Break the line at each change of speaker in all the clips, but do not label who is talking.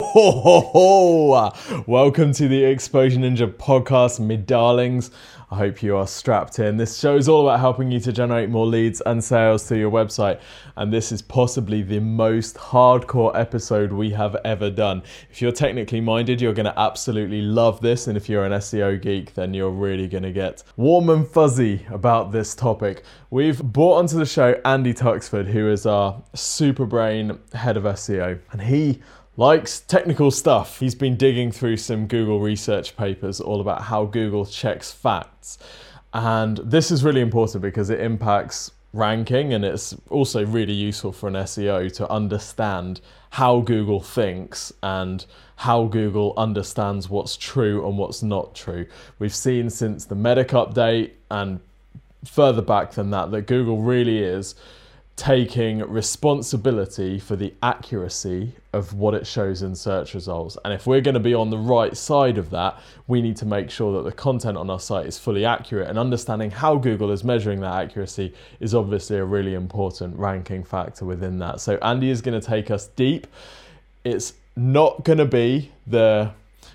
Ho, ho, ho. Welcome to the Exposure Ninja podcast, me darlings. I hope you are strapped in. This show is all about helping you to generate more leads and sales through your website. And this is possibly the most hardcore episode we have ever done. If you're technically minded, you're going to absolutely love this. And if you're an SEO geek, then you're really going to get warm and fuzzy about this topic. We've brought onto the show Andy Tuxford, who is our super brain head of SEO. And he likes technical stuff. He's been digging through some Google research papers all about how Google checks facts. And this is really important because it impacts ranking and it's also really useful for an SEO to understand how Google thinks and how Google understands what's true and what's not true. We've seen since the Medic update and further back than that that Google really is taking responsibility for the accuracy of what it shows in search results. And if we're going to be on the right side of that, we need to make sure that the content on our site is fully accurate. And understanding how Google is measuring that accuracy is obviously a really important ranking factor within that. So, Andy is going to take us deep. It's not going to be the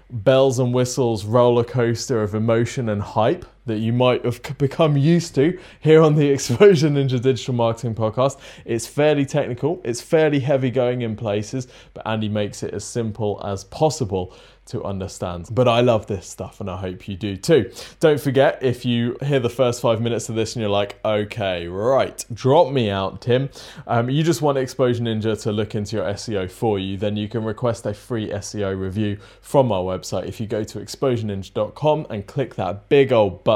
bells and whistles roller coaster of emotion and hype that you might have become used to here on the Exposure Ninja Digital Marketing Podcast. It's fairly technical, it's fairly heavy going in places, but Andy makes it as simple as possible to understand. But I love this stuff and I hope you do too. Don't forget, if you hear the first five minutes of this and you're like, okay, right, drop me out, Tim. Um, you just want Exposure Ninja to look into your SEO for you, then you can request a free SEO review from our website. If you go to exposureninja.com and click that big old button,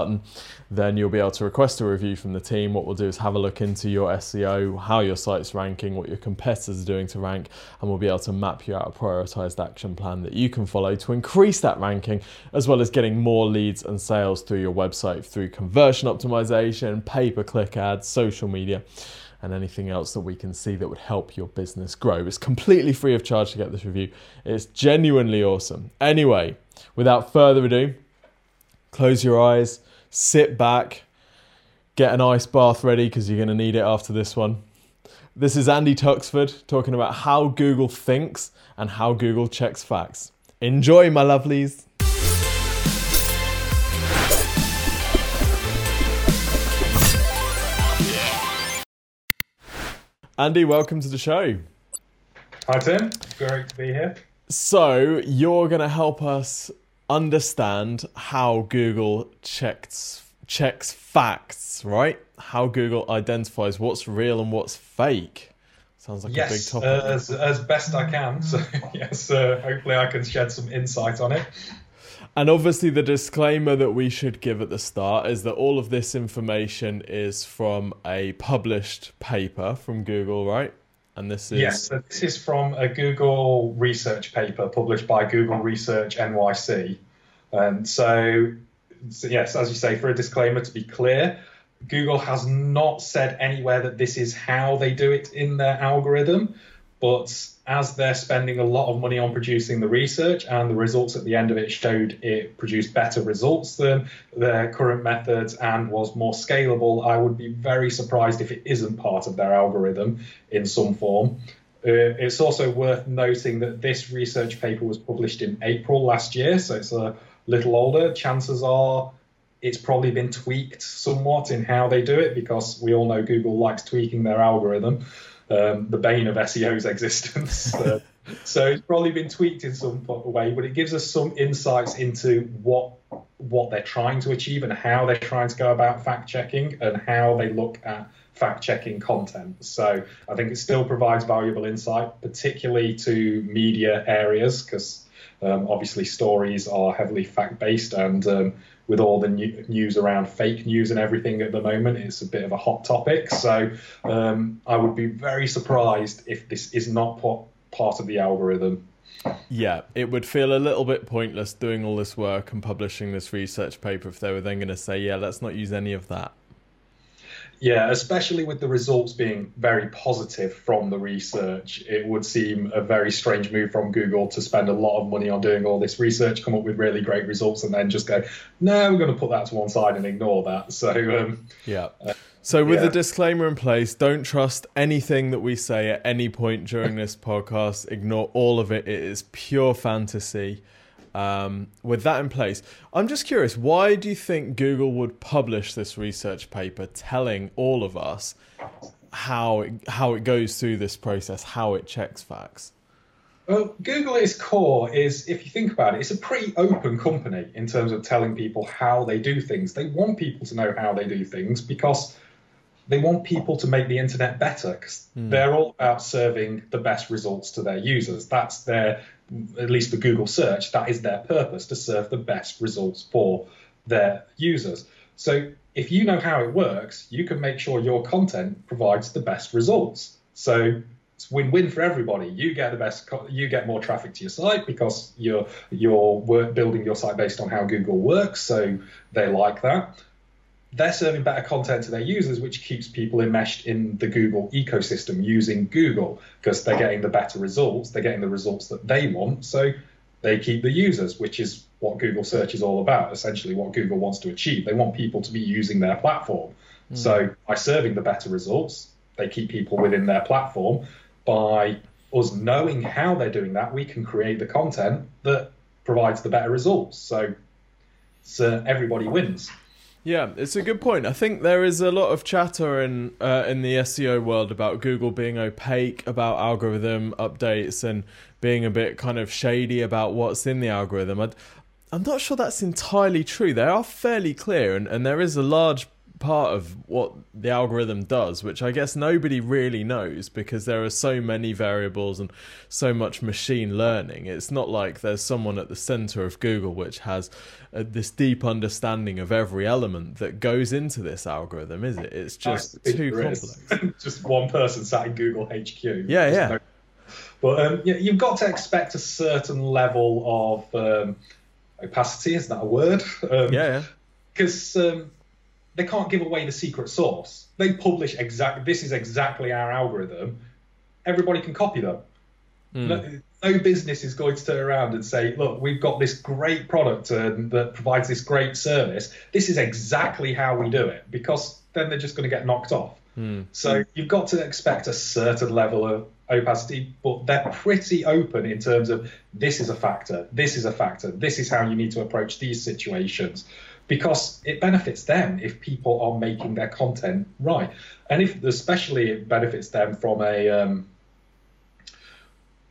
then you'll be able to request a review from the team. What we'll do is have a look into your SEO, how your site's ranking, what your competitors are doing to rank, and we'll be able to map you out a prioritized action plan that you can follow to increase that ranking, as well as getting more leads and sales through your website through conversion optimization, pay per click ads, social media and anything else that we can see that would help your business grow. It's completely free of charge to get this review. It's genuinely awesome. Anyway, without further ado, close your eyes, sit back, get an ice bath ready because you're going to need it after this one. This is Andy Tuxford talking about how Google thinks and how Google checks facts. Enjoy, my lovelies. Andy, welcome to the show.
Hi, Tim. Great to be here.
So, you're going to help us understand how Google checks checks facts, right? How Google identifies what's real and what's fake. Sounds like
yes,
a big topic.
Uh, as, as best I can. So, yes, uh, hopefully I can shed some insight on it.
And obviously, the disclaimer that we should give at the start is that all of this information is from a published paper from Google, right? And this is
yes, so this is from a Google research paper published by Google Research NYC. And um, so, so, yes, as you say, for a disclaimer to be clear, Google has not said anywhere that this is how they do it in their algorithm, but as they're spending a lot of money on producing the research and the results at the end of it showed it produced better results than their current methods and was more scalable, I would be very surprised if it isn't part of their algorithm in some form. Uh, it's also worth noting that this research paper was published in April last year, so it's a little older. Chances are it's probably been tweaked somewhat in how they do it because we all know Google likes tweaking their algorithm um, the bane of SEO's existence. Uh, so it's probably been tweaked in some way, but it gives us some insights into what what they're trying to achieve and how they're trying to go about fact checking and how they look at fact checking content. So I think it still provides valuable insight, particularly to media areas, because um, obviously stories are heavily fact based and um, with all the new, news around fake news and everything at the moment, it's a bit of a hot topic. So um, I would be very surprised if this is not part of the algorithm.
Yeah, it would feel a little bit pointless doing all this work and publishing this research paper if they were then going to say, yeah, let's not use any of that.
Yeah, especially with the results being very positive from the research, it would seem a very strange move from Google to spend a lot of money on doing all this research, come up with really great results, and then just go, no, we're going to put that to one side and ignore that. So, um,
yeah. Uh, so, with
yeah.
the disclaimer in place, don't trust anything that we say at any point during this podcast. Ignore all of it. It is pure fantasy. Um, with that in place, I'm just curious, why do you think Google would publish this research paper telling all of us how it, how it goes through this process, how it checks facts?
Well, Google at its core is, if you think about it, it's a pretty open company in terms of telling people how they do things. They want people to know how they do things because they want people to make the internet better because mm. they're all about serving the best results to their users. That's their, at least for Google search, that is their purpose to serve the best results for their users. So if you know how it works, you can make sure your content provides the best results. So it's win-win for everybody. You get the best, you get more traffic to your site because you're you're building your site based on how Google works. So they like that they're serving better content to their users, which keeps people enmeshed in the Google ecosystem using Google because they're getting the better results, they're getting the results that they want. So they keep the users, which is what Google search is all about, essentially what Google wants to achieve. They want people to be using their platform. Mm. So by serving the better results, they keep people within their platform. By us knowing how they're doing that, we can create the content that provides the better results. So, so everybody wins.
Yeah, it's a good point. I think there is a lot of chatter in uh, in the SEO world about Google being opaque about algorithm updates and being a bit kind of shady about what's in the algorithm. i am not sure that's entirely true. They are fairly clear, and, and there is a large part of what the algorithm does, which I guess nobody really knows because there are so many variables and so much machine learning. It's not like there's someone at the center of Google which has uh, this deep understanding of every element that goes into this algorithm, is it? It's just too complex.
just one person sat in Google HQ.
Yeah, yeah. No...
But um, you've got to expect a certain level of um, opacity. Is that a word?
Um, yeah.
Because um, they can't give away the secret source. They publish exactly this is exactly our algorithm. Everybody can copy them. Mm. No, no, business is going to turn around and say, "Look, we've got this great product and that provides this great service. This is exactly how we do it," because then they're just going to get knocked off. Mm. So you've got to expect a certain level of opacity, but they're pretty open in terms of this is a factor, this is a factor, this is how you need to approach these situations because it benefits them if people are making their content right, and if especially it benefits them from a um,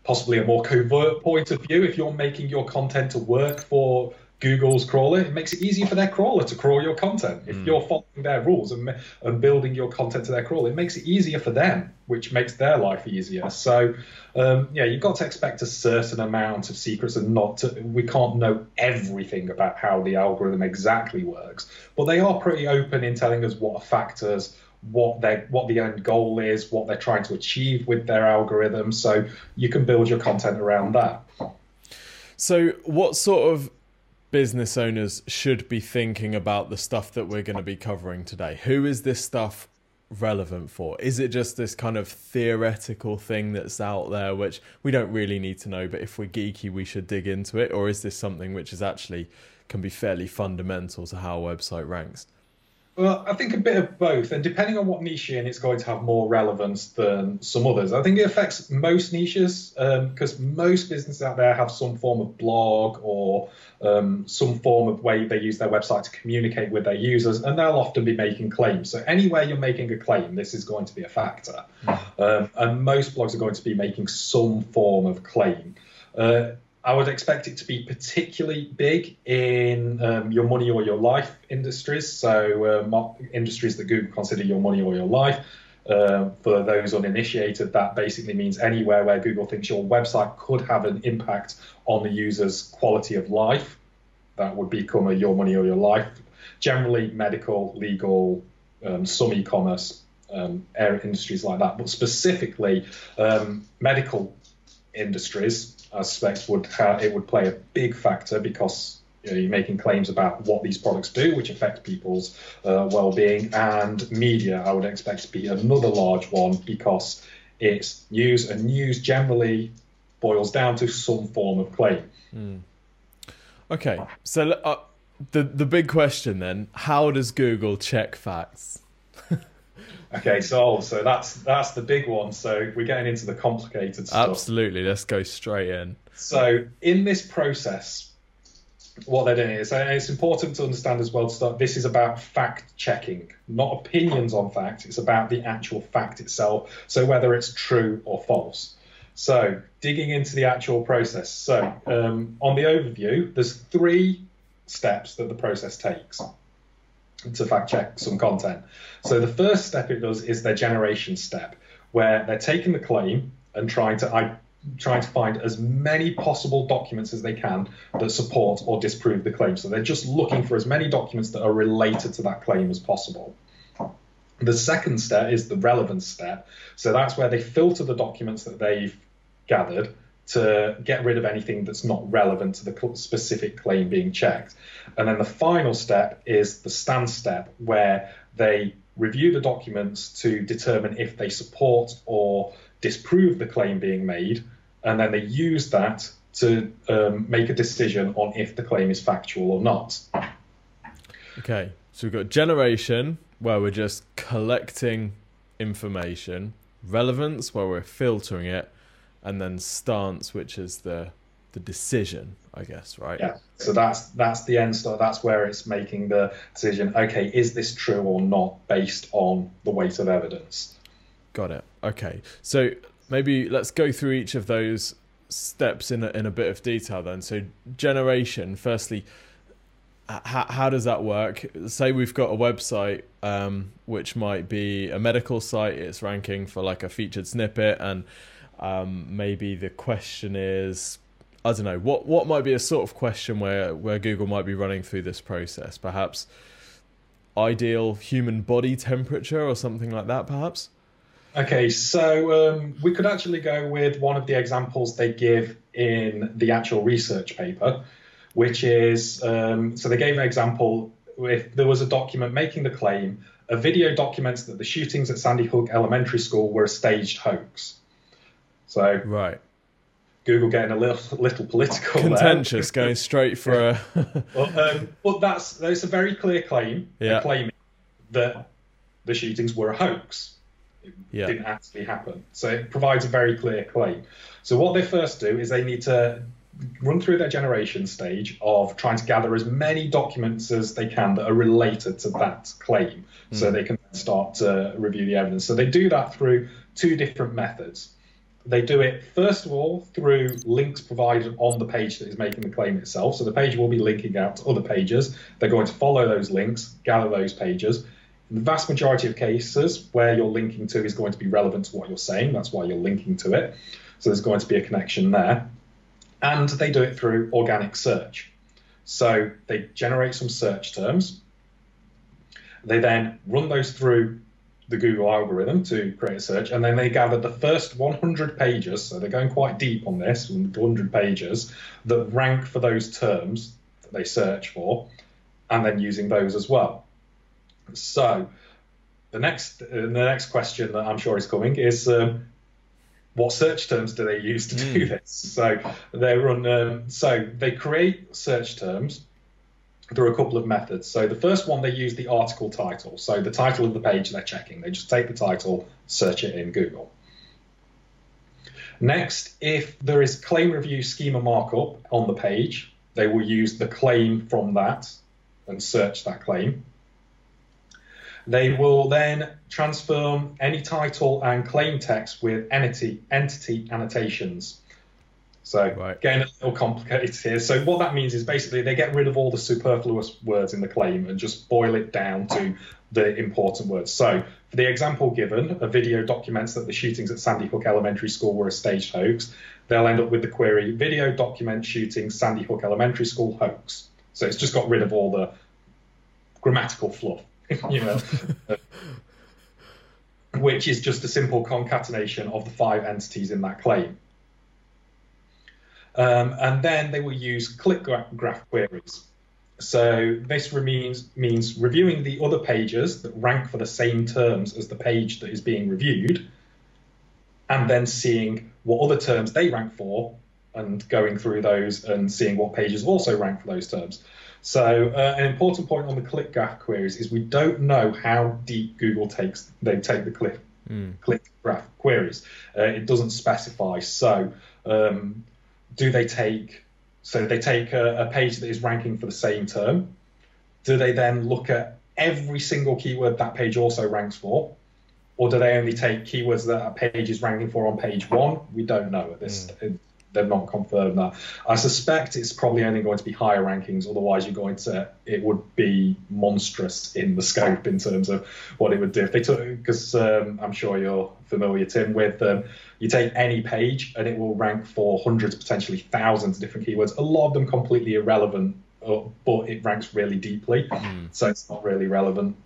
possibly a more covert point of view. If you're making your content to work for Google's crawler, it makes it easier for their crawler to crawl your content. If mm. you're following their rules and, and building your content to their crawler, it makes it easier for them, which makes their life easier. So, um, yeah, you've got to expect a certain amount of secrets and not to, we can't know everything about how the algorithm exactly works, but they are pretty open in telling us what factors, what they what the end goal is, what they're trying to achieve with their algorithm. So you can build your content around that.
So, what sort of business owners should be thinking about the stuff that we're going to be covering today? Who is this stuff relevant for? Is it just this kind of theoretical thing that's out there, which we don't really need to know, but if we're geeky, we should dig into it? Or is this something which is actually can be fairly fundamental to how a website ranks?
Well, I think a bit of both, and depending on what niche you're in, it's going to have more relevance than some others. I think it affects most niches because um, most businesses out there have some form of blog or um, some form of way they use their website to communicate with their users, and they'll often be making claims. So anywhere you're making a claim, this is going to be a factor, hmm. um, and most blogs are going to be making some form of claim. Uh, I would expect it to be particularly big in um, your money or your life industries. So, uh, industries that Google consider your money or your life. Uh, for those uninitiated, that basically means anywhere where Google thinks your website could have an impact on the user's quality of life. That would become a your money or your life. Generally, medical, legal, um, some e commerce um, industries like that, but specifically um, medical industries I would ha- it would play a big factor because you know, you're making claims about what these products do, which affect people's uh, well-being, and media. I would expect to be another large one because it's news, and news generally boils down to some form of claim.
Mm. Okay, so uh, the the big question then: How does Google check facts?
okay, so so that's that's the big one. So we're getting into the complicated stuff.
Absolutely, let's go straight in.
So in this process, what they're doing is, and it's important to understand as well. To start, this is about fact checking, not opinions on fact. It's about the actual fact itself. So whether it's true or false. So digging into the actual process. So um, on the overview, there's three steps that the process takes to fact check some content. So the first step it does is their generation step, where they're taking the claim and trying to I, trying to find as many possible documents as they can that support or disprove the claim. So they're just looking for as many documents that are related to that claim as possible. The second step is the relevance step. So that's where they filter the documents that they've gathered to get rid of anything that's not relevant to the specific claim being checked. And then the final step is the stance step, where they review the documents to determine if they support or disprove the claim being made, and then they use that to um, make a decision on if the claim is factual or not.
Okay, so we've got generation, where we're just collecting information, relevance, where we're filtering it, and then stance, which is the the decision, I guess, right?
Yeah. So that's that's the end start. That's where it's making the decision. Okay, is this true or not, based on the weight of evidence?
Got it. Okay. So maybe let's go through each of those steps in a, in a bit of detail then. So generation, firstly, how, how does that work? Say we've got a website um, which might be a medical site. It's ranking for like a featured snippet and um, maybe the question is, I don't know, what what might be a sort of question where where Google might be running through this process? Perhaps ideal human body temperature or something like that, perhaps.
Okay, so um, we could actually go with one of the examples they give in the actual research paper, which is um, so they gave an example if there was a document making the claim, a video documents that the shootings at Sandy Hook Elementary School were a staged hoax. So
right,
Google getting a little little political,
contentious, going straight for a.
well, um, but that's that's a very clear claim. Yeah. claiming that the shootings were a hoax. It yeah. didn't actually happen. So it provides a very clear claim. So what they first do is they need to run through their generation stage of trying to gather as many documents as they can that are related to that claim mm. so hmm. they can start to review the evidence. So they do that through two different methods. They do it first of all through links provided on the page that is making the claim itself. So the page will be linking out to other pages. They're going to follow those links, gather those pages. In the vast majority of cases, where you're linking to is going to be relevant to what you're saying. That's why you're linking to it. So there's going to be a connection there. And they do it through organic search. So they generate some search terms. They then run those through the Google algorithm to create a search, and then they gather the first 100 pages. So they're going quite deep on this, 100 pages that rank for those terms that they search for, and then using those as well. So the next uh, the next question that I'm sure is coming is. Um, what search terms do they use to do mm. this? So they run. Um, so they create search terms through a couple of methods. So the first one, they use the article title. So the title of the page they're checking. They just take the title, search it in Google. Next, if there is claim review schema markup on the page, they will use the claim from that and search that claim. They will then transform any title and claim text with entity, entity annotations. So right. getting a little complicated here. So what that means is basically they get rid of all the superfluous words in the claim and just boil it down to the important words. So for the example given, a video documents that the shootings at Sandy Hook Elementary School were a staged hoax. They'll end up with the query video document shooting Sandy Hook Elementary School hoax. So it's just got rid of all the grammatical fluff, you know. which is just a simple concatenation of the five entities in that claim. Um, and then they will use click graph queries. So this means means reviewing the other pages that rank for the same terms as the page that is being reviewed, and then seeing what other terms they rank for, and going through those and seeing what pages also rank for those terms. So uh, an important point on the click graph queries is we don't know how deep Google takes they take the click mm. click graph queries. Uh, it doesn't specify. So um, do they take so they take a, a page that is ranking for the same term? Do they then look at every single keyword that page also ranks for? Or do they only take keywords that a page is ranking for on page one? We don't know at this mm they've not confirmed that. I suspect it's probably only going to be higher rankings. Otherwise, you're going to it would be monstrous in the scope in terms of what it would do if they took. Because um, I'm sure you're familiar, Tim, with um, you take any page and it will rank for hundreds, potentially thousands of different keywords. A lot of them completely irrelevant, uh, but it ranks really deeply, mm. so it's not really relevant.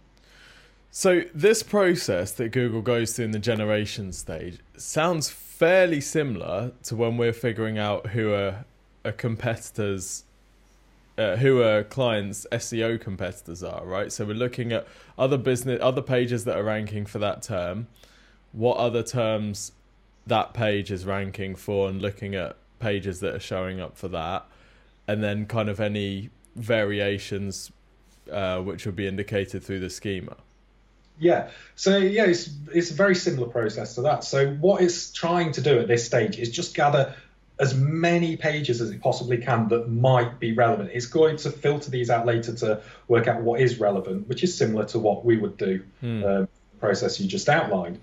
So this process that Google goes through in the generation stage sounds fairly similar to when we're figuring out who are a competitors uh, who a clients SEO competitors are, right? So we're looking at other business other pages that are ranking for that term, what other terms that page is ranking for and looking at pages that are showing up for that and then kind of any variations uh, which would be indicated through the schema.
Yeah. So yeah, it's it's a very similar process to that. So what it's trying to do at this stage is just gather as many pages as it possibly can that might be relevant. It's going to filter these out later to work out what is relevant, which is similar to what we would do, hmm. um, process you just outlined.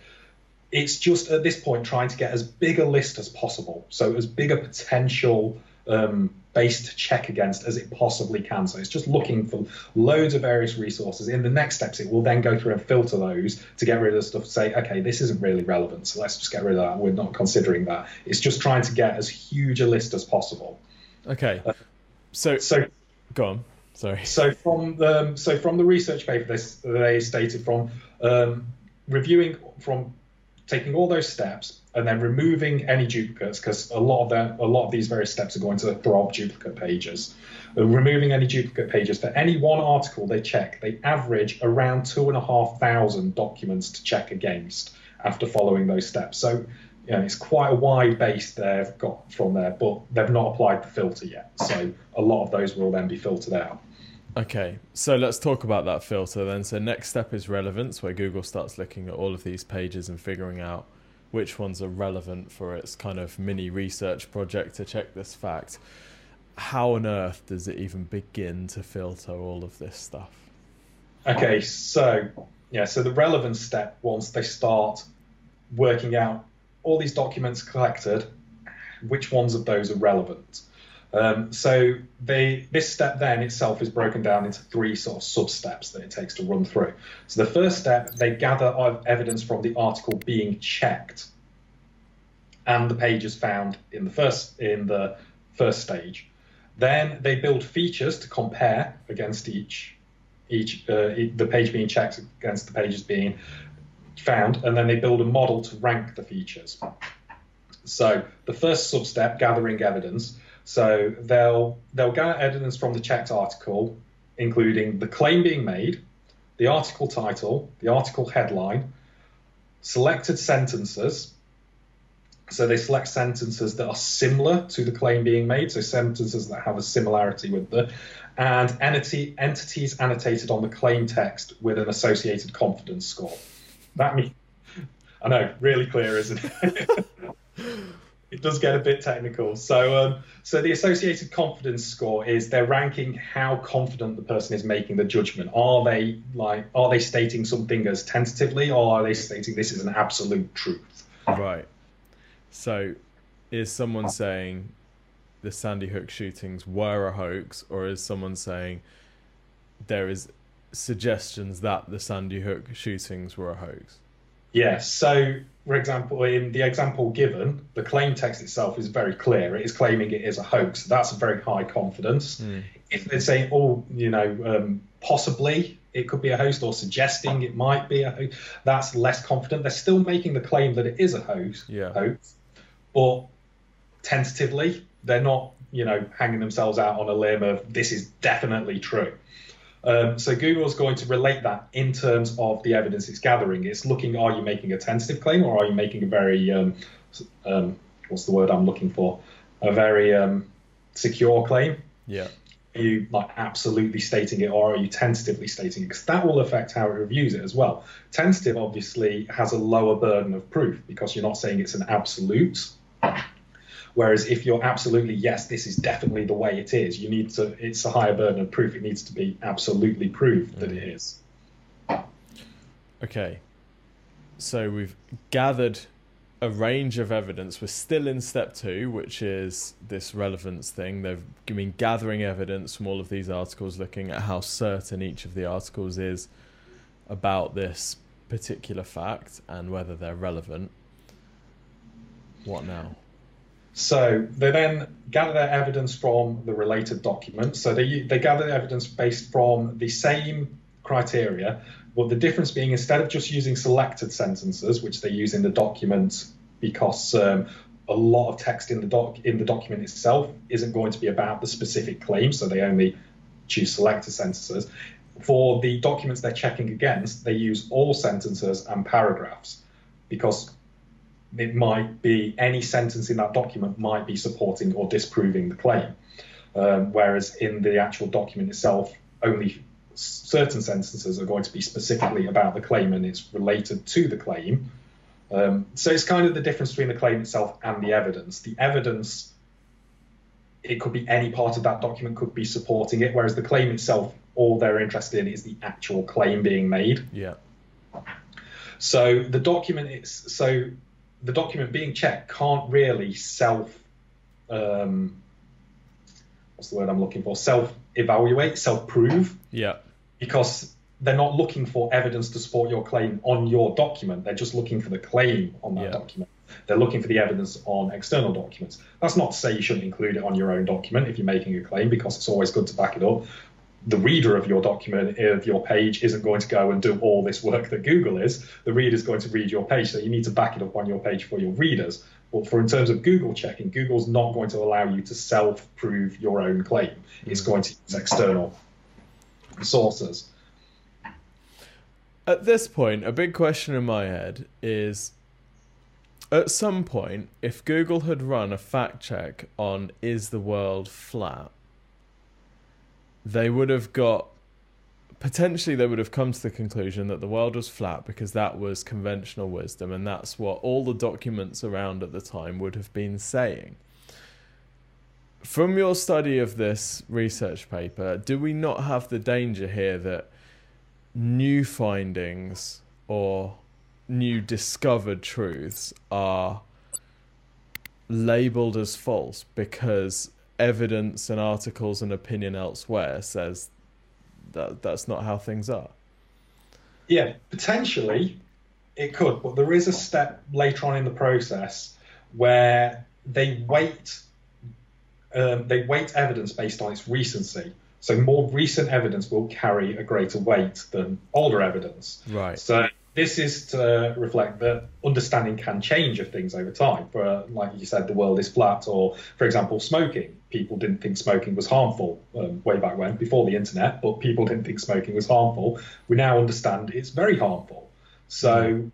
It's just at this point trying to get as big a list as possible, so as big a potential um, base to check against as it possibly can. So it's just looking for loads of various resources. In the next steps, it will then go through and filter those to get rid of the stuff. Say, okay, this isn't really relevant, so let's just get rid of that. We're not considering that. It's just trying to get as huge a list as possible.
Okay. Uh, so so go on. Sorry.
So from the so from the research paper, they, they stated from um, reviewing from taking all those steps and then removing any duplicates because a lot of them, a lot of these various steps are going to throw up duplicate pages. Uh, removing any duplicate pages for any one article they check, they average around two and a half thousand documents to check against after following those steps. So you know, it's quite a wide base they've got from there, but they've not applied the filter yet. So a lot of those will then be filtered out.
Okay, so let's talk about that filter then. So next step is relevance, where Google starts looking at all of these pages and figuring out which ones are relevant for its kind of mini research project to check this fact. How on earth does it even begin to filter all of this stuff?
Okay, so yeah, so the relevance step once they start working out all these documents collected, which ones of those are relevant. Um, so they, this step then itself is broken down into three sort of sub steps that it takes to run through. So the first step, they gather evidence from the article being checked and the pages found in the first in the first stage. Then they build features to compare against each each uh, the page being checked against the pages being found, and then they build a model to rank the features. So the first sub step, gathering evidence, so they'll they'll gather evidence from the checked article, including the claim being made, the article title, the article headline, selected sentences. So they select sentences that are similar to the claim being made, so sentences that have a similarity with the, and entity, entities annotated on the claim text with an associated confidence score. That means, I know, really clear, isn't it? it does get a bit technical. So, um, so the associated confidence score is they're ranking how confident the person is making the judgment. Are they like are they stating something as tentatively, or are they stating this is an absolute truth?
Right. So, is someone saying the Sandy Hook shootings were a hoax, or is someone saying there is suggestions that the Sandy Hook shootings were a hoax?
Yes. So, for example, in the example given, the claim text itself is very clear. It is claiming it is a hoax. That's a very high confidence. Mm. If they're saying, oh, you know, um, possibly it could be a hoax or suggesting it might be a hoax, that's less confident. They're still making the claim that it is a hoax.
Yeah.
Hoax, but tentatively, they're not you know, hanging themselves out on a limb of this is definitely true. Um, so Google's going to relate that in terms of the evidence it's gathering. It's looking, are you making a tentative claim or are you making a very, um, um, what's the word I'm looking for? A very um, secure claim.
Yeah.
Are you like absolutely stating it or are you tentatively stating it? Because that will affect how it reviews it as well. Tentative obviously has a lower burden of proof because you're not saying it's an absolute. Whereas if you're absolutely yes, this is definitely the way it is, you need to. It's a higher burden of proof. It needs to be absolutely proved that it is.
Okay. So we've gathered a range of evidence. We're still in step two, which is this relevance thing. They've been gathering evidence from all of these articles, looking at how certain each of the articles is about this particular fact and whether they're relevant. What now?
So they then gather their evidence from the related documents. So they they gather evidence based from the same criteria, but the difference being instead of just using selected sentences, which they use in the document because um, a lot of text in the doc in the document itself isn't going to be about the specific claim, so they only choose selected sentences. For the documents they're checking against, they use all sentences and paragraphs because it might be any sentence in that document might be supporting or disproving the claim. Um, whereas in the actual document itself, only certain sentences are going to be specifically about the claim and it's related to the claim. Um, so it's kind of the difference between the claim itself and the evidence. The evidence, it could be any part of that document could be supporting it, whereas the claim itself, all they're interested in is the actual claim being made.
Yeah.
So the document is so the document being checked can't really self um, what's the word I'm looking for? Self evaluate self prove
Yeah.
because they're not looking for evidence to support your claim on your document. They're just looking for the claim on that
Yeah.
document. They're looking for the evidence on external documents. That's not to say you shouldn't include it on your own document if you're making a claim because it's always good to back it up the reader of your document of your page isn't going to go and do all this work that Google is. The reader is going to read your page, so you need to back it up on your page for your readers. But for in terms of Google checking, Google's not going to allow you to self-prove your own claim. It's hmm. going to use external sources.
At this point, a big question in my head is at some point, if Google had run a fact check on is the world flat, they would have got potentially they would have come to the conclusion that the world was flat because that was conventional wisdom and that's what all the documents around at the time would have been saying. From your study of this research paper, do we not have the danger here that new findings or new discovered truths are labeled as false because evidence and articles and opinion elsewhere says that that's not how things are.
Yeah, potentially it could, but there is a step later on in the process where they weight um, they weight evidence based on its recency. So more recent evidence will carry a greater weight than older evidence.
Right.
So this is to reflect that understanding can change of things over time. For uh, like you said, the world is flat, or for example, smoking. People didn't think smoking was harmful um, way back when, before the internet, but people didn't think smoking was harmful. We now understand it's very harmful. So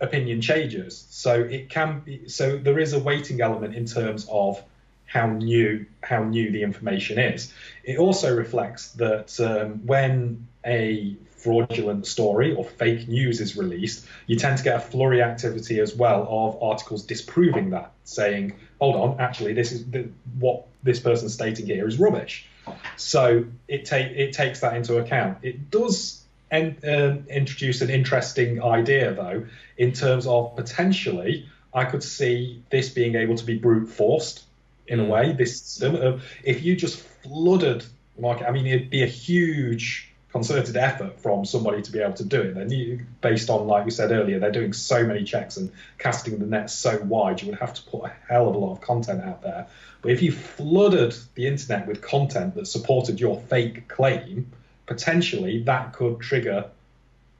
opinion changes. So it can be. So there is a weighting element in terms of how new how new the information is. It also reflects that um, when a fraudulent story or fake news is released, you tend to get a flurry activity as well of articles disproving that, saying, "Hold on, actually, this is the, what this person's stating here is rubbish." So it take it takes that into account. It does en- um, introduce an interesting idea, though, in terms of potentially, I could see this being able to be brute forced in a way. This if you just flooded, like, I mean, it'd be a huge concerted effort from somebody to be able to do it. Then, you, based on, like we said earlier, they're doing so many checks and casting the net so wide, you would have to put a hell of a lot of content out there. But if you flooded the internet with content that supported your fake claim, potentially that could trigger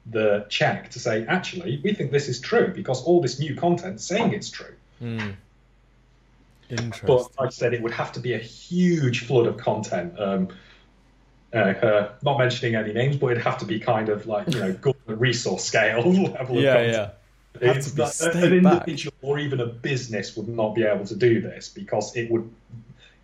the check to say, actually, we think this is true because all this new content saying it's true.
Mm.
But like I said, it would have to be a huge flood of content. Um, uh, uh, not mentioning any names, but it'd have to be kind of like you know government resource scale level
yeah,
of content.
yeah. Have
It's
to be
an individual or even a business would not be able to do this because it would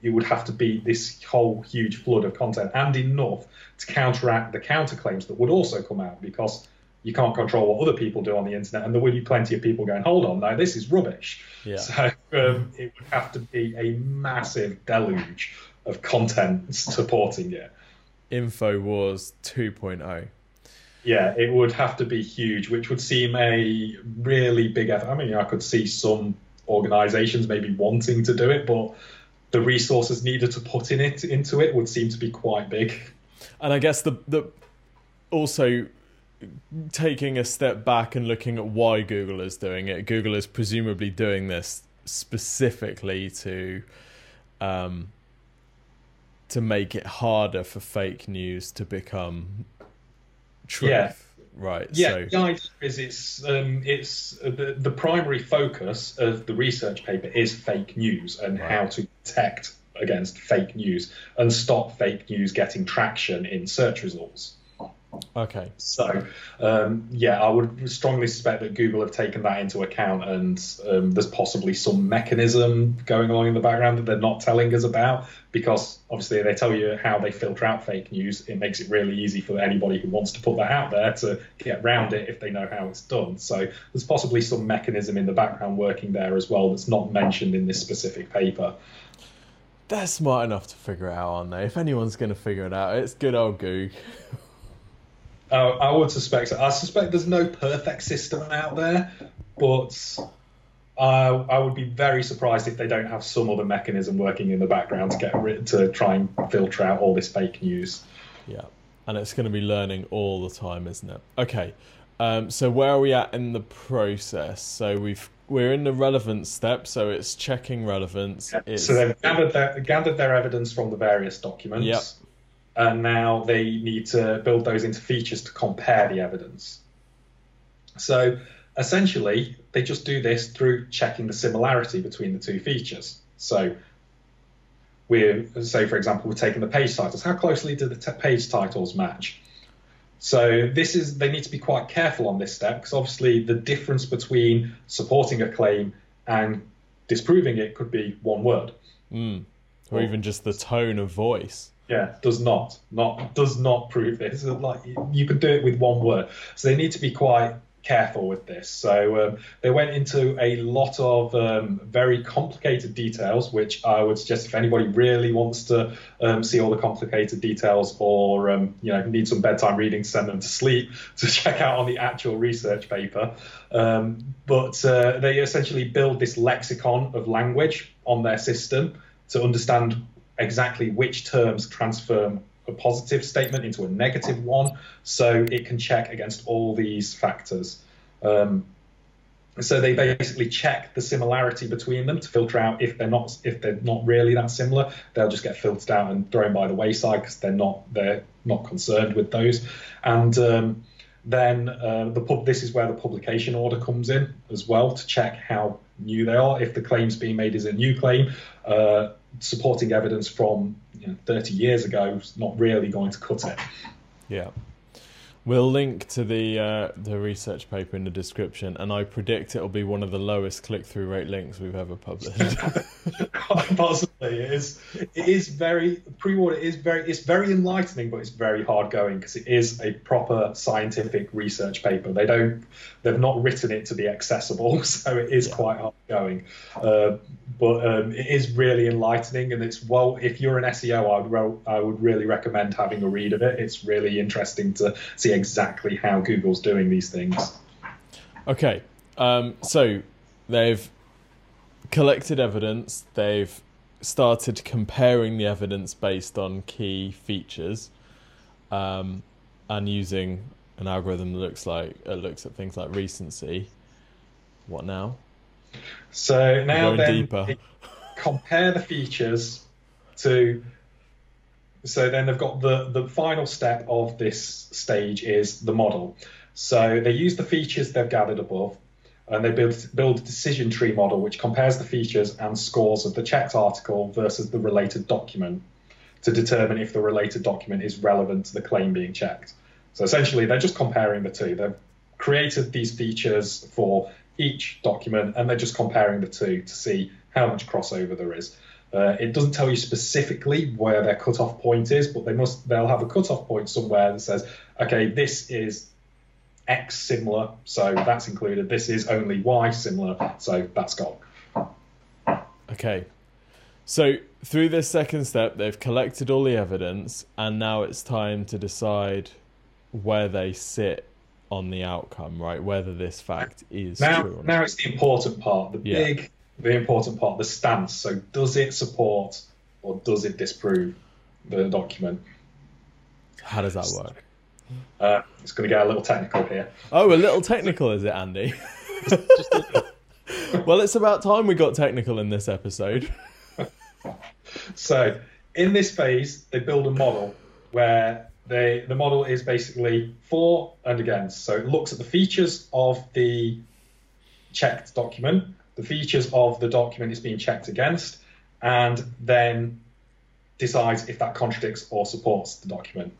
it would have to be this whole huge flood of content and enough to counteract the counterclaims that would also come out because you can't control what other people do on the internet and there will be plenty of people going hold on now this is rubbish
Yeah.
so um, it would have to be a massive deluge of content supporting it
Infowars 2.0.
Yeah, it would have to be huge, which would seem a really big effort. I mean, I could see some organisations maybe wanting to do it, but the resources needed to put in it into it would seem to be quite big.
And I guess the the also taking a step back and looking at why Google is doing it. Google is presumably doing this specifically to um, to make it harder for fake news to become truth.
Yeah.
Right.
Yeah,
So
the idea is it's um, it's uh, the the primary focus of the research paper is fake news and
Right.
how to protect against fake news and stop fake news getting traction in search results.
Okay.
So, um, yeah, I would strongly suspect that Google have taken that into account, and um, there's possibly some mechanism going along in the background that they're not telling us about. Because obviously, they tell you how they filter out fake news. It makes it really easy for anybody who wants to put that out there to get round it if they know how it's done. So, there's possibly some mechanism in the background working there as well that's not mentioned in this specific paper.
They're smart enough to figure it out, aren't they? If anyone's going to figure it out, it's good old Goog.
Uh, I would suspect so. I suspect there's no perfect system out there, but I, I would be very surprised if they don't have some other mechanism working in the background to get rid to try and filter out all this fake news.
Yeah, and it's going to be learning all the time, isn't it? Okay, um, so where are we at in the process? So we've we're in the relevance step, so it's checking relevance. It's,
So they've gathered their, gathered their evidence from the various documents,
Yep.
And now they need to build those into features to compare the evidence. So essentially, they just do this through checking the similarity between the two features. So we're, say for example, we're taking the page titles. How closely do the t- page titles match? So this is they need to be quite careful on this step because obviously the difference between supporting a claim and disproving it could be one word.
mm, or even just the tone of voice.
Yeah, does not not does not prove this. Like you could do it with one word. So they need to be quite careful with this. So um, they went into a lot of um, very complicated details, which I would suggest if anybody really wants to um, see all the complicated details or um, you know need some bedtime reading to send them to sleep to check out on the actual research paper. Um, but uh, they essentially build this lexicon of language on their system to understand exactly which terms transform a positive statement into a negative one, so it can check against all these factors. Um, so they basically check the similarity between them to filter out if they're not if they're not really that similar, they'll just get filtered out and thrown by the wayside because they're not they're not concerned with those. And um, then uh, the pub this is where the publication order comes in as well to check how new they are. If the claims being made is a new claim, uh, supporting evidence from you know, 30 years ago is not really going to cut it.
Yeah. We'll link to the uh, the research paper in the description, and I predict it'll be one of the lowest click through rate links we've ever published.
Quite possibly, it is. It is very pre-order is very. It's very enlightening, but it's very hard going because it is a proper scientific research paper. They don't. They've not written it to be accessible, so it is
Yeah.
quite hard going. Uh, but um, it is really enlightening, and it's well. If you're an SEO, I would re- I would really recommend having a read of it. It's really interesting to see exactly how Google's doing these things.
Okay, um, so they've collected evidence. They've started comparing the evidence based on key features, um, and using an algorithm that looks like it looks at things like recency. What now?
So now then,
deeper.
compare the features to. So then they've got the the final step of this stage is the model. So they use the features they've gathered above. and they build, build a decision tree model which compares the features and scores of the checked article versus the related document to determine if the related document is relevant to the claim being checked. So essentially, they're just comparing the two. They've created these features for each document, and they're just comparing the two to see how much crossover there is. Uh, it doesn't tell you specifically where their cutoff point is, but they must they'll have a cutoff point somewhere that says, okay, this is X similar, so that's included. This is only Y similar, so that's gone.
Okay. So through this second step, they've collected all the evidence, and now it's time to decide where they sit on the outcome, right? Whether this fact is
now,
true or not.
Now it's the important part, the
Yeah.
big, the important part, the stance. So does it support or does it disprove the document?
How does that work?
Uh, it's going to get a little technical here.
Oh, a little technical, is it, Andy? Well, it's about time we got technical in this episode.
So in this phase, they build a model where they the model is basically for and against. So it looks at the features of the checked document, the features of the document is being checked against, and then decides if that contradicts or supports the document.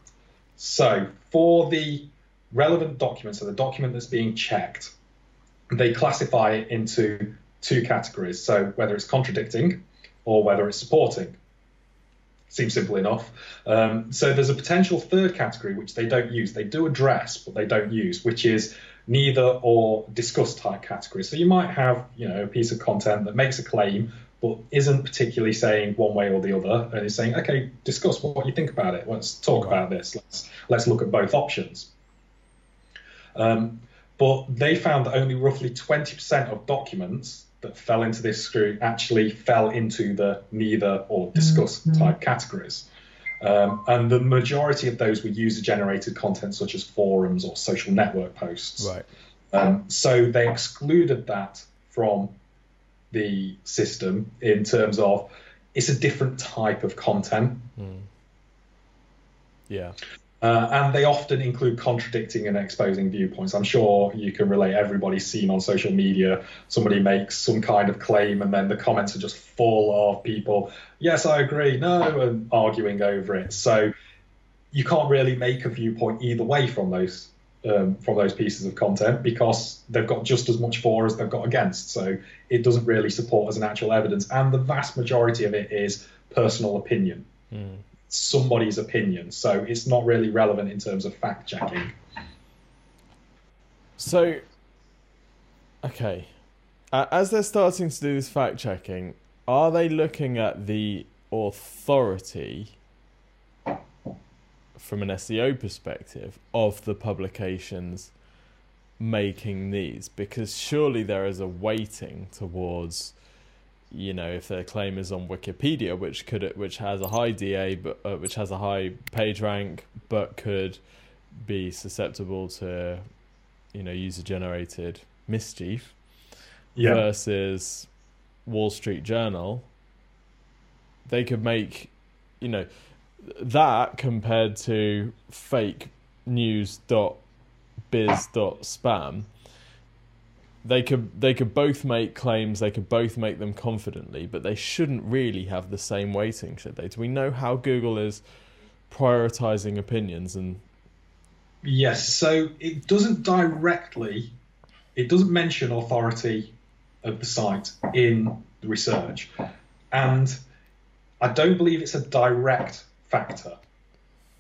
So for the relevant document, so the document that's being checked, they classify it into two categories. So whether it's contradicting or whether it's supporting. Seems simple enough. Um, so there's a potential third category which they don't use. They do address, but they don't use, which is neither or discuss type category. So you might have, you know, a piece of content that makes a claim but isn't particularly saying one way or the other, and is saying, okay, discuss what you think about it. Let's talk about this. Let's let's look at both options. Um, but they found that only roughly 20% of documents that fell into this screw actually fell into the neither or discuss type categories. Um, and the majority of those were user generated content, such as forums or social network posts.
Right.
Um, so they excluded that from the system in terms of it's a different type of content.
Yeah.
Uh, and they often include contradicting and exposing viewpoints. I'm sure you can relate. Everybody's seen on social media somebody makes some kind of claim, and then the comments are just full of people, yes, I agree, no, and arguing over it. So you can't really make a viewpoint either way from those um, from those pieces of content because they've got just as much for as they've got against. So it doesn't really support as an actual evidence, and the vast majority of it is personal opinion somebody's opinion. So it's not really relevant in terms of fact checking.
So, okay, uh, as they're starting to do this fact checking, are they looking at the authority from an SEO perspective of the publications making these? Because surely there is a weighting towards, you know, if their claim is on Wikipedia, which could which has a high DA but uh, which has a high page rank, but could be susceptible to you know user generated mischief yeah. versus Wall Street Journal they could make you know that compared to fake news dot biz dot spam they could they could both make claims they could both make them confidently but they shouldn't really have the same weighting should they do we know how google is prioritizing opinions and
Yes, so it doesn't directly, it doesn't mention authority of the site in the research. And I don't believe it's a direct factor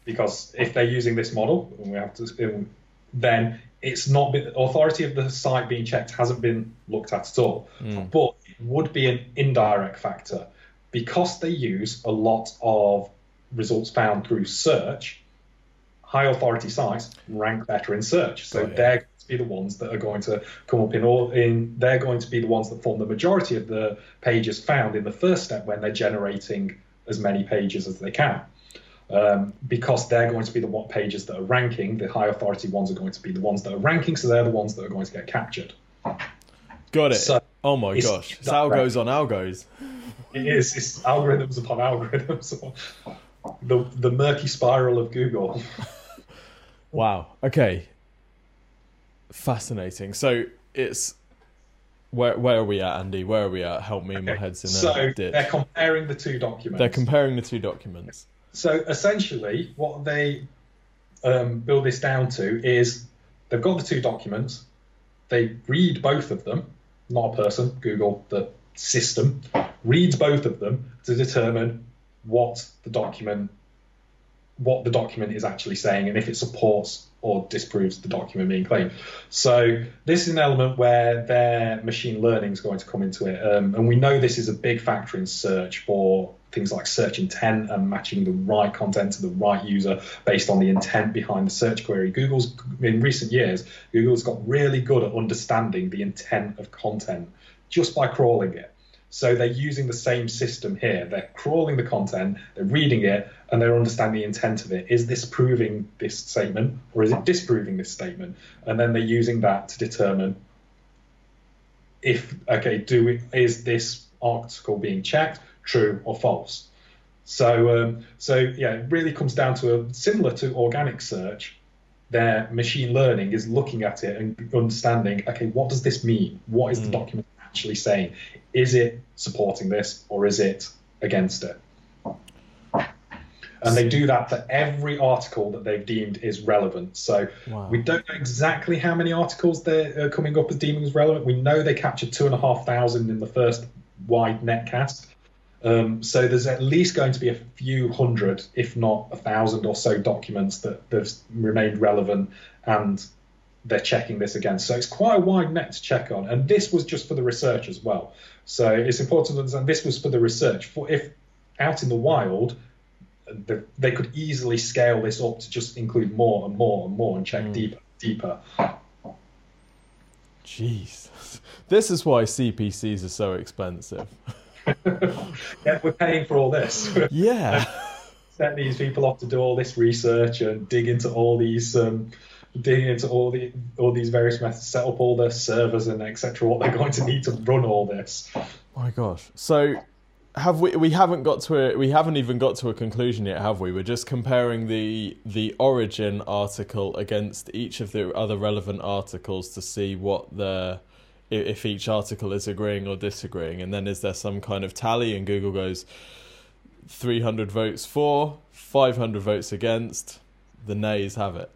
because if they're using this model, we have to, then it's not been, the authority of the site being checked hasn't been looked at at all. Hmm. But it would be an indirect factor because they use a lot of results found through search high authority sites rank better in search. So oh,
Got it.
they're going to be the ones that are going to come up in all in they're going to be the ones that form the majority of the pages found in the first step when they're generating as many pages as they can. Um, because they're going to be the what pages that are ranking, the high authority ones are going to be the ones that are ranking, so they're the ones that are going to get captured.
got it
So,
oh my gosh it's algos on algos
It is it's algorithms upon algorithms. The the murky spiral of Google.
Wow. Okay. Fascinating. So it's where where are we at, Andy? Where are we at? Help me, in my head's in
So
ditch.
they're comparing the two documents.
They're comparing the two documents.
So essentially, what they um, build this down to is they've got the two documents, they read both of them, not a person, Google, the system, reads both of them to determine what the document what the document is actually saying and if it supports or disproves the document being claimed. So this is an element where their machine learning is going to come into it, um, and we know this is a big factor in search for things like search intent and matching the right content to the right user based on the intent behind the search query. Google's in recent years, Google's got really good at understanding the intent of content just by crawling it. So they're using the same system here. They're crawling the content, they're reading it, and they're understanding the intent of it. Is this proving this statement or is it disproving this statement? And then they're using that to determine if okay, do we, is this article being checked, true or false? So um, so yeah, it really comes down to a similar to organic search. Their machine learning is looking at it and understanding, okay, what does this mean? What is the document actually saying? Is it supporting this or is it against it? And they do that for every article that they've deemed is relevant. So
Wow.
we don't know exactly how many articles they're uh, coming up as deeming as relevant. We know they captured two and a half thousand in the first wide netcast. Um, so there's at least going to be a few hundred, if not a thousand or so documents that have remained relevant and they're checking this again. So it's quite a wide net to check on. And this was just for the research as well. So it's important to understand this was for the research. For if out in the wild, the, they could easily scale this up to just include more and more and more and check deeper, deeper.
Jeez, this is why CPCs are so expensive.
Yeah, we're paying for all this.
Yeah.
Set these people off to do all this research and dig into all these, um, dig into all the all these various methods, set up all the servers and etc. What they're going to need to run all this.
My gosh. So have we we haven't got to a we haven't even got to a conclusion yet, have we? We're just comparing the the origin article against each of the other relevant articles to see what the if each article is agreeing or disagreeing and then is there some kind of tally and Google goes 300 votes for, 500 votes against, the nays have it.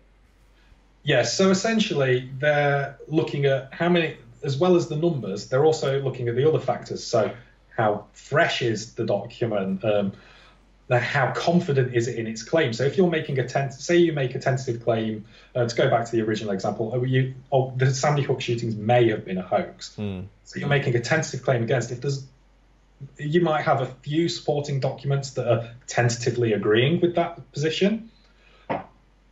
Yes, so essentially they're looking at how many, as well as the numbers, they're also looking at the other factors. So, how fresh is the document? Um, how confident is it in its claim? So, if you're making a tent, say you make a tentative claim, uh, to go back to the original example, uh, you, oh, the Sandy Hook shootings may have been a hoax. So, you're making a tentative claim against. If there's you might have a few supporting documents that are tentatively agreeing with that position.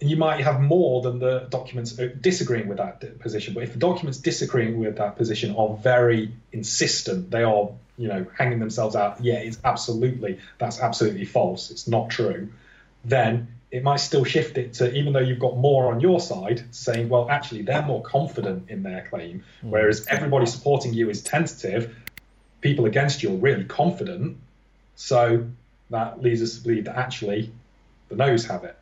And you might have more than the documents uh, disagreeing with that position. But if the documents disagreeing with that position are very insistent, they are, you know, hanging themselves out. Yeah, it's absolutely that's absolutely false. It's not true. Then it might still shift it to even though you've got more on your side, saying, well, actually they're more confident in their claim, whereas everybody supporting you is tentative people against you are really confident. So that leads us to believe that actually the no's have it.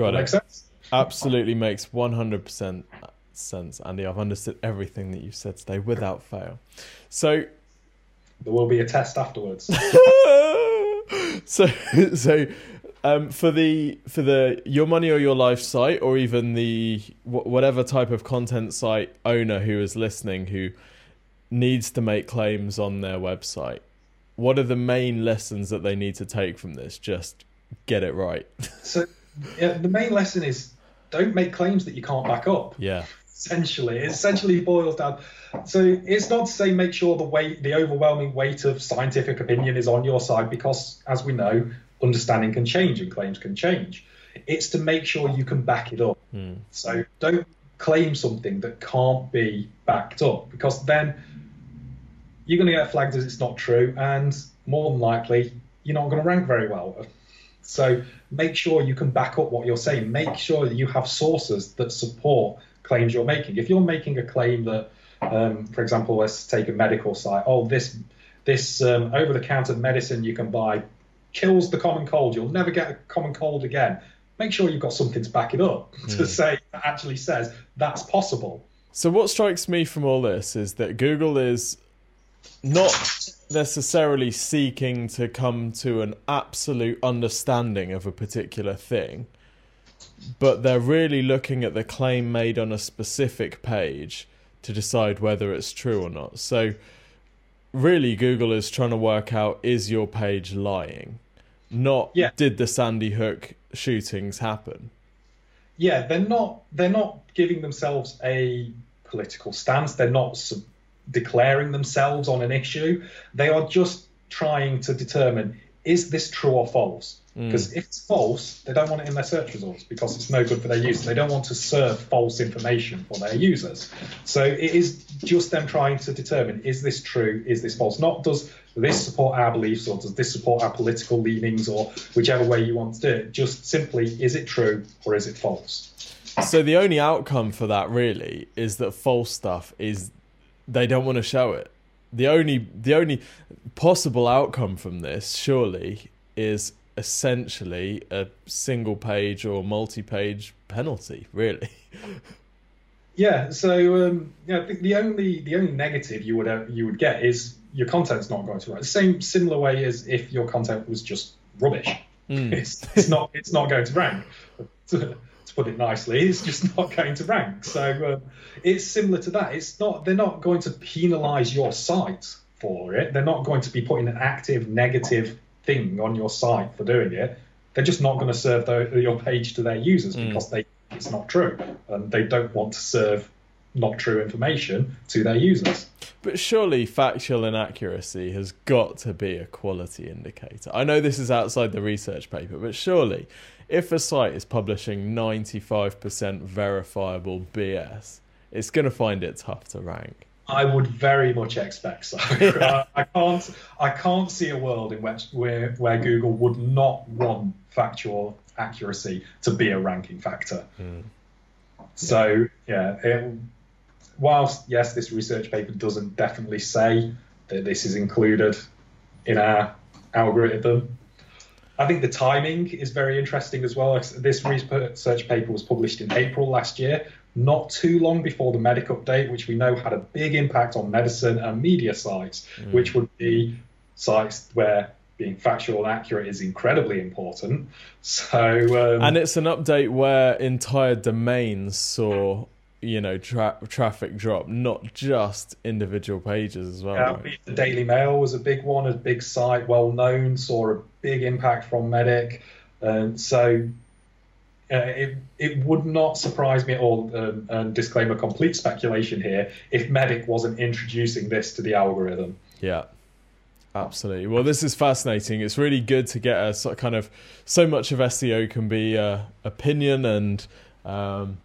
Got
Makes
it.
sense?
Absolutely makes 100% sense, Andy. I've understood everything that you've said today without fail. So
There will be a test afterwards.
so so um, for the for the your money or your life site or even the whatever type of content site owner who is listening who needs to make claims on their website what are the main lessons that they need to take from this just get it right
so yeah, the main lesson is don't make claims that you can't back up.
yeah
Essentially, it essentially boils down. So it's not to say make sure the weight, the overwhelming weight of scientific opinion is on your side, because as we know, understanding can change and claims can change. It's to make sure you can back it up. Hmm. So don't claim something that can't be backed up, because then you're going to get flagged as it's not true, and more than likely, you're not going to rank very well. So make sure you can back up what you're saying. Make sure that you have sources that support claims you're making. If you're making a claim that, um, for example, let's take a medical site. Oh, this this um, over-the-counter medicine you can buy kills the common cold. You'll never get a common cold again. Make sure you've got something to back it up to say that actually says that's possible.
So what strikes me from all this is that Google is not necessarily seeking to come to an absolute understanding of a particular thing, but they're really looking at the claim made on a specific page to decide whether it's true or not. So really Google is trying to work out is your page lying? Not
Yeah.
did the Sandy Hook shootings happen?
yeah, they're not they're not giving themselves a political stance. They're not sub- declaring themselves on an issue. They are just trying to determine is this true or false. Hmm. Because if it's false, they don't want it in their search results because it's no good for their users. They don't want to serve false information for their users. So it is just them trying to determine is this true, is this false? Not does this support our beliefs or does this support our political leanings or whichever way you want to do it. Just simply is it true or is it false?
So the only outcome for that really is that false stuff is they don't want to show it. The only the only possible outcome from this surely is essentially a single page or multi-page penalty, really.
Yeah, so um, yeah, I think the only the only negative you would uh, you would get is your content's not going to rank. The same similar way as if your content was just rubbish. It's, it's not it's not going to rank. To, put it nicely, it's just not going to rank. So um, it's similar to that. It's not they're not going to penalise your site for it. They're not going to be putting an active negative thing on your site for doing it. They're just not going to serve the, your page to their users because they it's not true and they don't want to serve not true information to their users.
But surely factual inaccuracy has got to be a quality indicator. I know this is outside the research paper, but surely if a site is publishing 95% verifiable BS, it's going to find it tough to rank.
I would very much expect so. I, uh, I can't I can't see a world in which where where Google would not want factual accuracy to be a ranking factor. Hmm. So yeah, it, whilst yes, this research paper doesn't definitely say that this is included in our algorithm. I think the timing is very interesting as well. This research paper was published in April last year, not too long before the Medic update, which we know had a big impact on medicine and media sites, which would be sites where being factual and accurate is incredibly important. So, um,
And it's an update where entire domains saw, you know, tra- traffic drop, not just individual pages as well.
Yeah,
right?
the Daily Mail was a big one, a big site, well known, saw a big impact from Medic. And so uh, it, it would not surprise me at all, um, and disclaimer complete speculation here, if Medic wasn't introducing this to the algorithm.
Yeah, absolutely. Well, this is fascinating. It's really good to get a sort of kind of so much of SEO can be uh, opinion and. Um,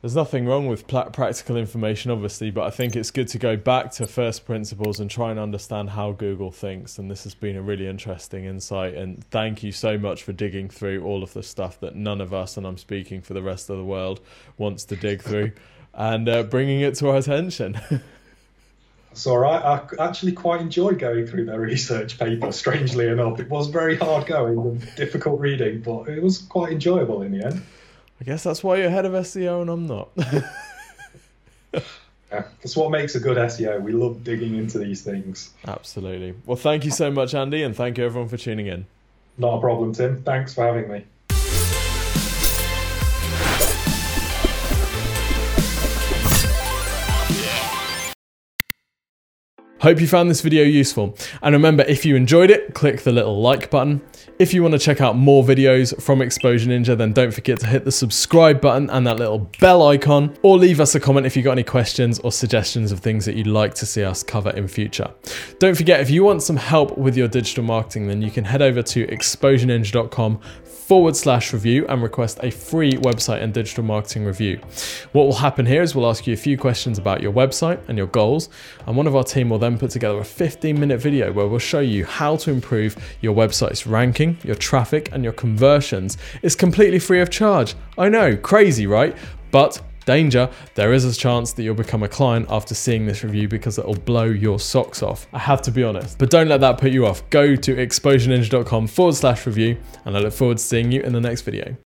there's nothing wrong with pla- practical information, obviously, but I think it's good to go back to first principles and try and understand how Google thinks. And this has been a really interesting insight. And thank you so much for digging through all of the stuff that none of us, and I'm speaking for the rest of the world, wants to dig through and uh, bringing it to our attention.
It's all right. I actually quite enjoyed going through their research paper, strangely enough. It was very hard going and difficult reading, but it was quite enjoyable in the end.
I guess that's why you're head of SEO and I'm not.
Yeah, that's what makes a good SEO. We love digging into these things.
Absolutely. Well, thank you so much, Andy, and thank you everyone for tuning in.
Not a problem, Tim. Thanks for having me.
Hope you found this video useful. And remember, if you enjoyed it, click the little like button. If you want to check out more videos from Exposure Ninja, then don't forget to hit the subscribe button and that little bell icon, or leave us a comment if you've got any questions or suggestions of things that you'd like to see us cover in future. Don't forget, if you want some help with your digital marketing, then you can head over to exposureninja.com forward slash review and request a free website and digital marketing review. What will happen here is we'll ask you a few questions about your website and your goals, and one of our team will then put together a 15 minute video where we'll show you how to improve your website's ranking, your traffic, and your conversions. It's completely free of charge. I know, crazy, right? But danger, there is a chance that you'll become a client after seeing this review because it'll blow your socks off. I have to be honest. But don't let that put you off. Go to exposureninja.com forward slash review, and I look forward to seeing you in the next video.